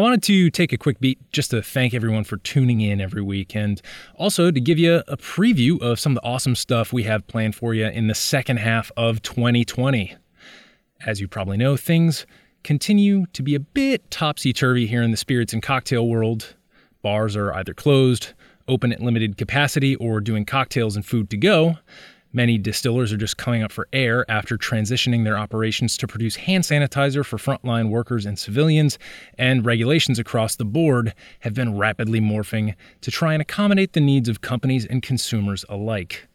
I wanted to take a quick beat just to thank everyone for tuning in every week and also to give you a preview of some of the awesome stuff we have planned for you in the second half of 2020. As you probably know, things continue to be a bit topsy turvy here in the spirits and cocktail world. Bars are either closed, open at limited capacity, or doing cocktails and food to go. Many distillers are just coming up for air after transitioning their operations to produce hand sanitizer for frontline workers and civilians, and regulations across the board have been rapidly morphing to try and accommodate the needs of companies and consumers alike.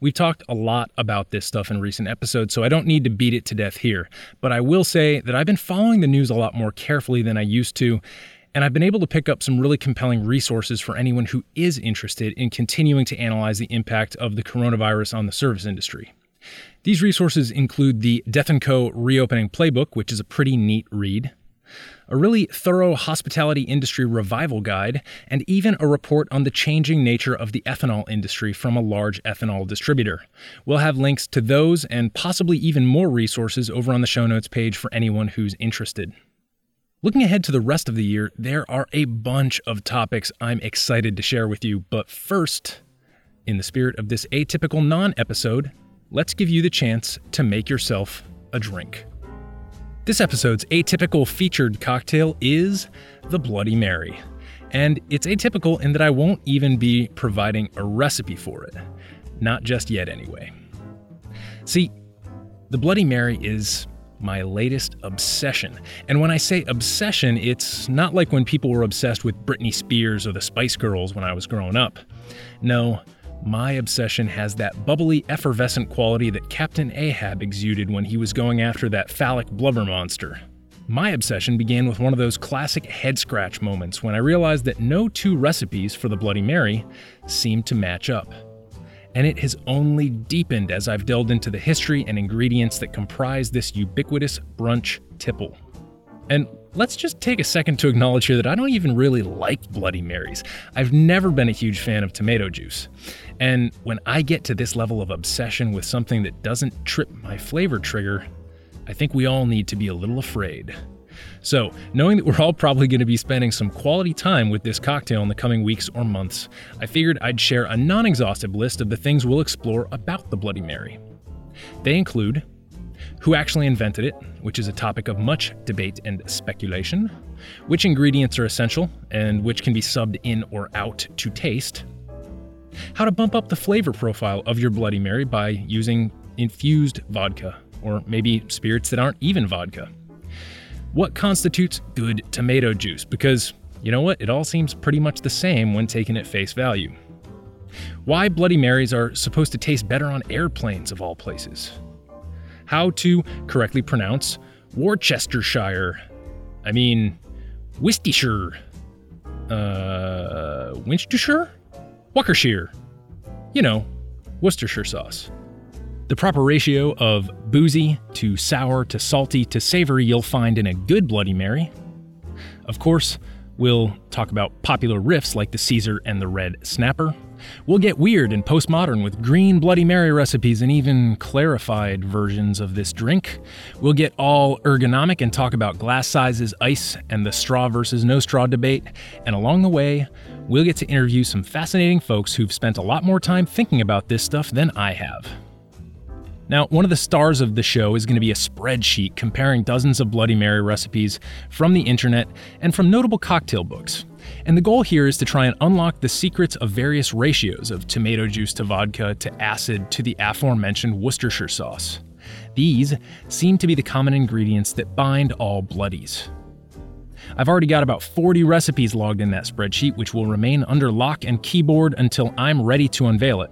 We've talked a lot about this stuff in recent episodes, so I don't need to beat it to death here, but I will say that I've been following the news a lot more carefully than I used to, and I've been able to pick up some really compelling resources for anyone who is interested in continuing to analyze the impact of the coronavirus on the service industry. These resources include the Death & Co. Reopening Playbook, which is a pretty neat read, a really thorough hospitality industry revival guide, and even a report on the changing nature of the ethanol industry from a large ethanol distributor. We'll have links to those and possibly even more resources over on the show notes page for anyone who's interested. Looking ahead to the rest of the year, there are a bunch of topics I'm excited to share with you, but first, in the spirit of this atypical non episode, let's give you the chance to make yourself a drink. This episode's atypical featured cocktail is the Bloody Mary. And it's atypical in that I won't even be providing a recipe for it. Not just yet, anyway. See, the Bloody Mary is my latest obsession. And when I say obsession, it's not like when people were obsessed with Britney Spears or the Spice Girls when I was growing up. No, my obsession has that bubbly, effervescent quality that Captain Ahab exuded when he was going after that phallic blubber monster. My obsession began with one of those classic head scratch moments when I realized that no two recipes for the Bloody Mary seemed to match up and it has only deepened as I've delved into the history and ingredients that comprise this ubiquitous brunch tipple. And let's just take a second to acknowledge here that I don't even really like Bloody Marys. I've never been a huge fan of tomato juice. And when I get to this level of obsession with something that doesn't trip my flavor trigger, I think we all need to be a little afraid. So, knowing that we're all probably going to be spending some quality time with this cocktail in the coming weeks or months, I figured I'd share a non exhaustive list of the things we'll explore about the Bloody Mary. They include who actually invented it, which is a topic of much debate and speculation, which ingredients are essential and which can be subbed in or out to taste, how to bump up the flavor profile of your Bloody Mary by using infused vodka, or maybe spirits that aren't even vodka what constitutes good tomato juice, because you know what? It all seems pretty much the same when taken at face value. Why Bloody Marys are supposed to taste better on airplanes, of all places. How to correctly pronounce Worcestershire. I mean, Worcestershire. Uh, Winchester? Worcestershire. You know, Worcestershire sauce. The proper ratio of boozy to sour to salty to savory you'll find in a good Bloody Mary. Of course, we'll talk about popular riffs like the Caesar and the Red Snapper. We'll get weird and postmodern with green Bloody Mary recipes and even clarified versions of this drink. We'll get all ergonomic and talk about glass sizes, ice, and the straw versus no straw debate. And along the way, we'll get to interview some fascinating folks who've spent a lot more time thinking about this stuff than I have. Now, one of the stars of the show is going to be a spreadsheet comparing dozens of Bloody Mary recipes from the internet and from notable cocktail books. And the goal here is to try and unlock the secrets of various ratios of tomato juice to vodka to acid to the aforementioned Worcestershire sauce. These seem to be the common ingredients that bind all bloodies. I've already got about 40 recipes logged in that spreadsheet, which will remain under lock and keyboard until I'm ready to unveil it.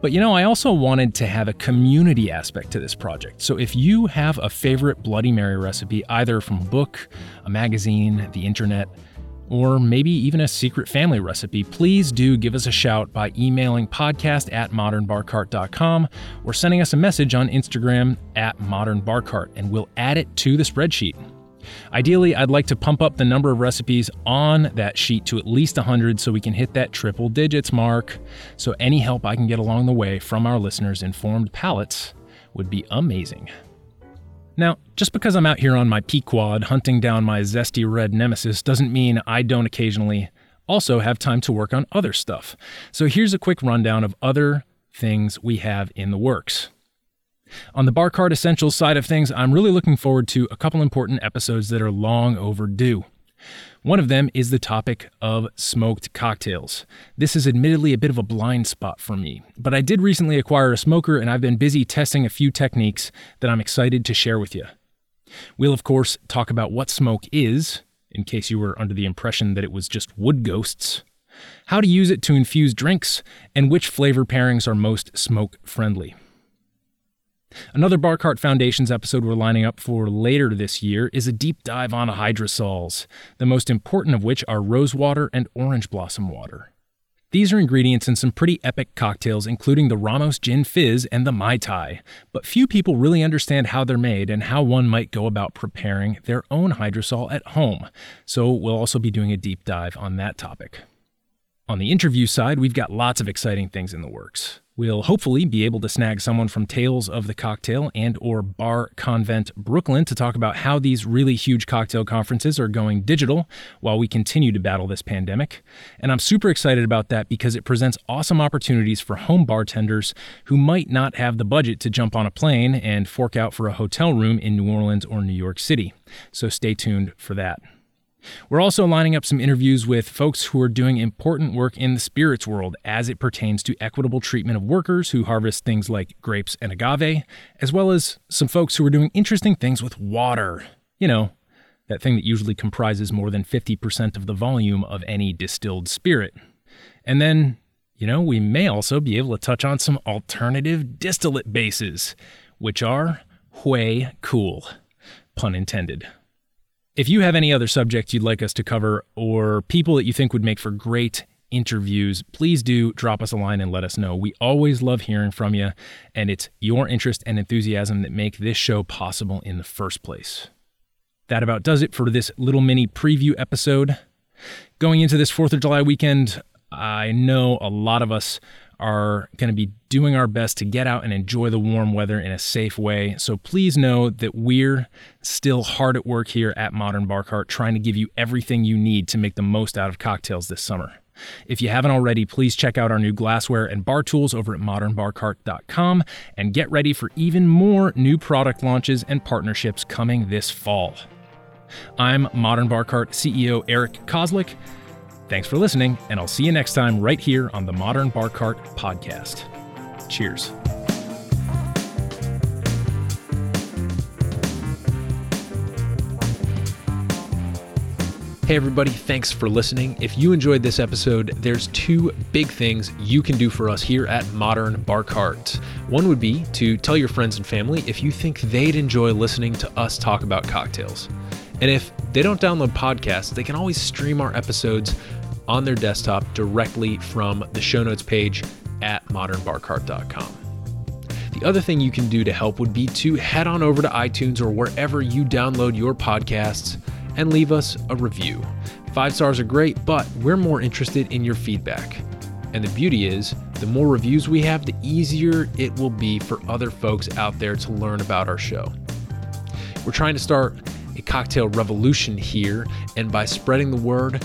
But you know, I also wanted to have a community aspect to this project. So if you have a favorite Bloody Mary recipe, either from a book, a magazine, the internet, or maybe even a secret family recipe, please do give us a shout by emailing podcast at modernbarcart.com or sending us a message on Instagram at modernbarcart, and we'll add it to the spreadsheet. Ideally, I'd like to pump up the number of recipes on that sheet to at least 100 so we can hit that triple digits mark. So, any help I can get along the way from our listeners' informed palates would be amazing. Now, just because I'm out here on my Pequod hunting down my zesty red nemesis doesn't mean I don't occasionally also have time to work on other stuff. So here's a quick rundown of other things we have in the works. On the Bar Cart Essentials side of things, I'm really looking forward to a couple important episodes that are long overdue. One of them is the topic of smoked cocktails. This is admittedly a bit of a blind spot for me, but I did recently acquire a smoker and I've been busy testing a few techniques that I'm excited to share with you. We'll, of course, talk about what smoke is, in case you were under the impression that it was just wood ghosts, how to use it to infuse drinks, and which flavor pairings are most smoke friendly. Another Bar Cart Foundations episode we're lining up for later this year is a deep dive on hydrosols, the most important of which are rosewater and orange blossom water. These are ingredients in some pretty epic cocktails, including the Ramos Gin Fizz and the Mai Tai, but few people really understand how they're made and how one might go about preparing their own hydrosol at home, so we'll also be doing a deep dive on that topic. On the interview side, we've got lots of exciting things in the works. We'll hopefully be able to snag someone from Tales of the Cocktail and or Bar Convent Brooklyn to talk about how these really huge cocktail conferences are going digital while we continue to battle this pandemic. And I'm super excited about that because it presents awesome opportunities for home bartenders who might not have the budget to jump on a plane and fork out for a hotel room in New Orleans or New York City. So stay tuned for that. We're also lining up some interviews with folks who are doing important work in the spirits world as it pertains to equitable treatment of workers who harvest things like grapes and agave, as well as some folks who are doing interesting things with water. You know, that thing that usually comprises more than 50% of the volume of any distilled spirit. And then, you know, we may also be able to touch on some alternative distillate bases, which are way cool. Pun intended. If you have any other subjects you'd like us to cover or people that you think would make for great interviews, please do drop us a line and let us know. We always love hearing from you, and it's your interest and enthusiasm that make this show possible in the first place. That about does it for this little mini preview episode. Going into this 4th of July weekend, I know a lot of us are going to be doing our best to get out and enjoy the warm weather in a safe way. So please know that we're still hard at work here at Modern Bar Cart trying to give you everything you need to make the most out of cocktails this summer. If you haven't already, please check out our new glassware and bar tools over at modernbarcart.com and get ready for even more new product launches and partnerships coming this fall. I'm Modern Bar Cart CEO Eric Kozlik. Thanks for listening, and I'll see you next time right here on the Modern Bar Cart Podcast. Cheers. Hey, everybody, thanks for listening. If you enjoyed this episode, there's two big things you can do for us here at Modern Bar Cart. One would be to tell your friends and family if you think they'd enjoy listening to us talk about cocktails. And if they don't download podcasts, they can always stream our episodes on their desktop directly from the show notes page at modernbarcart.com. The other thing you can do to help would be to head on over to iTunes or wherever you download your podcasts and leave us a review. Five stars are great, but we're more interested in your feedback. And the beauty is, the more reviews we have, the easier it will be for other folks out there to learn about our show. We're trying to start a cocktail revolution here, and by spreading the word,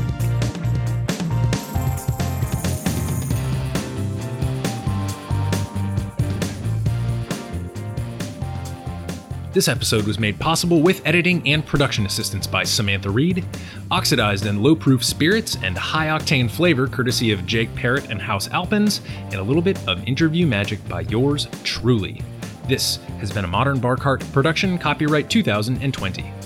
This episode was made possible with editing and production assistance by Samantha Reed, oxidized and low proof spirits, and high octane flavor courtesy of Jake Parrott and Haus Alpenz, and a little bit of interview magic by yours truly. This has been a Modern Bar Cart production, copyright 2020.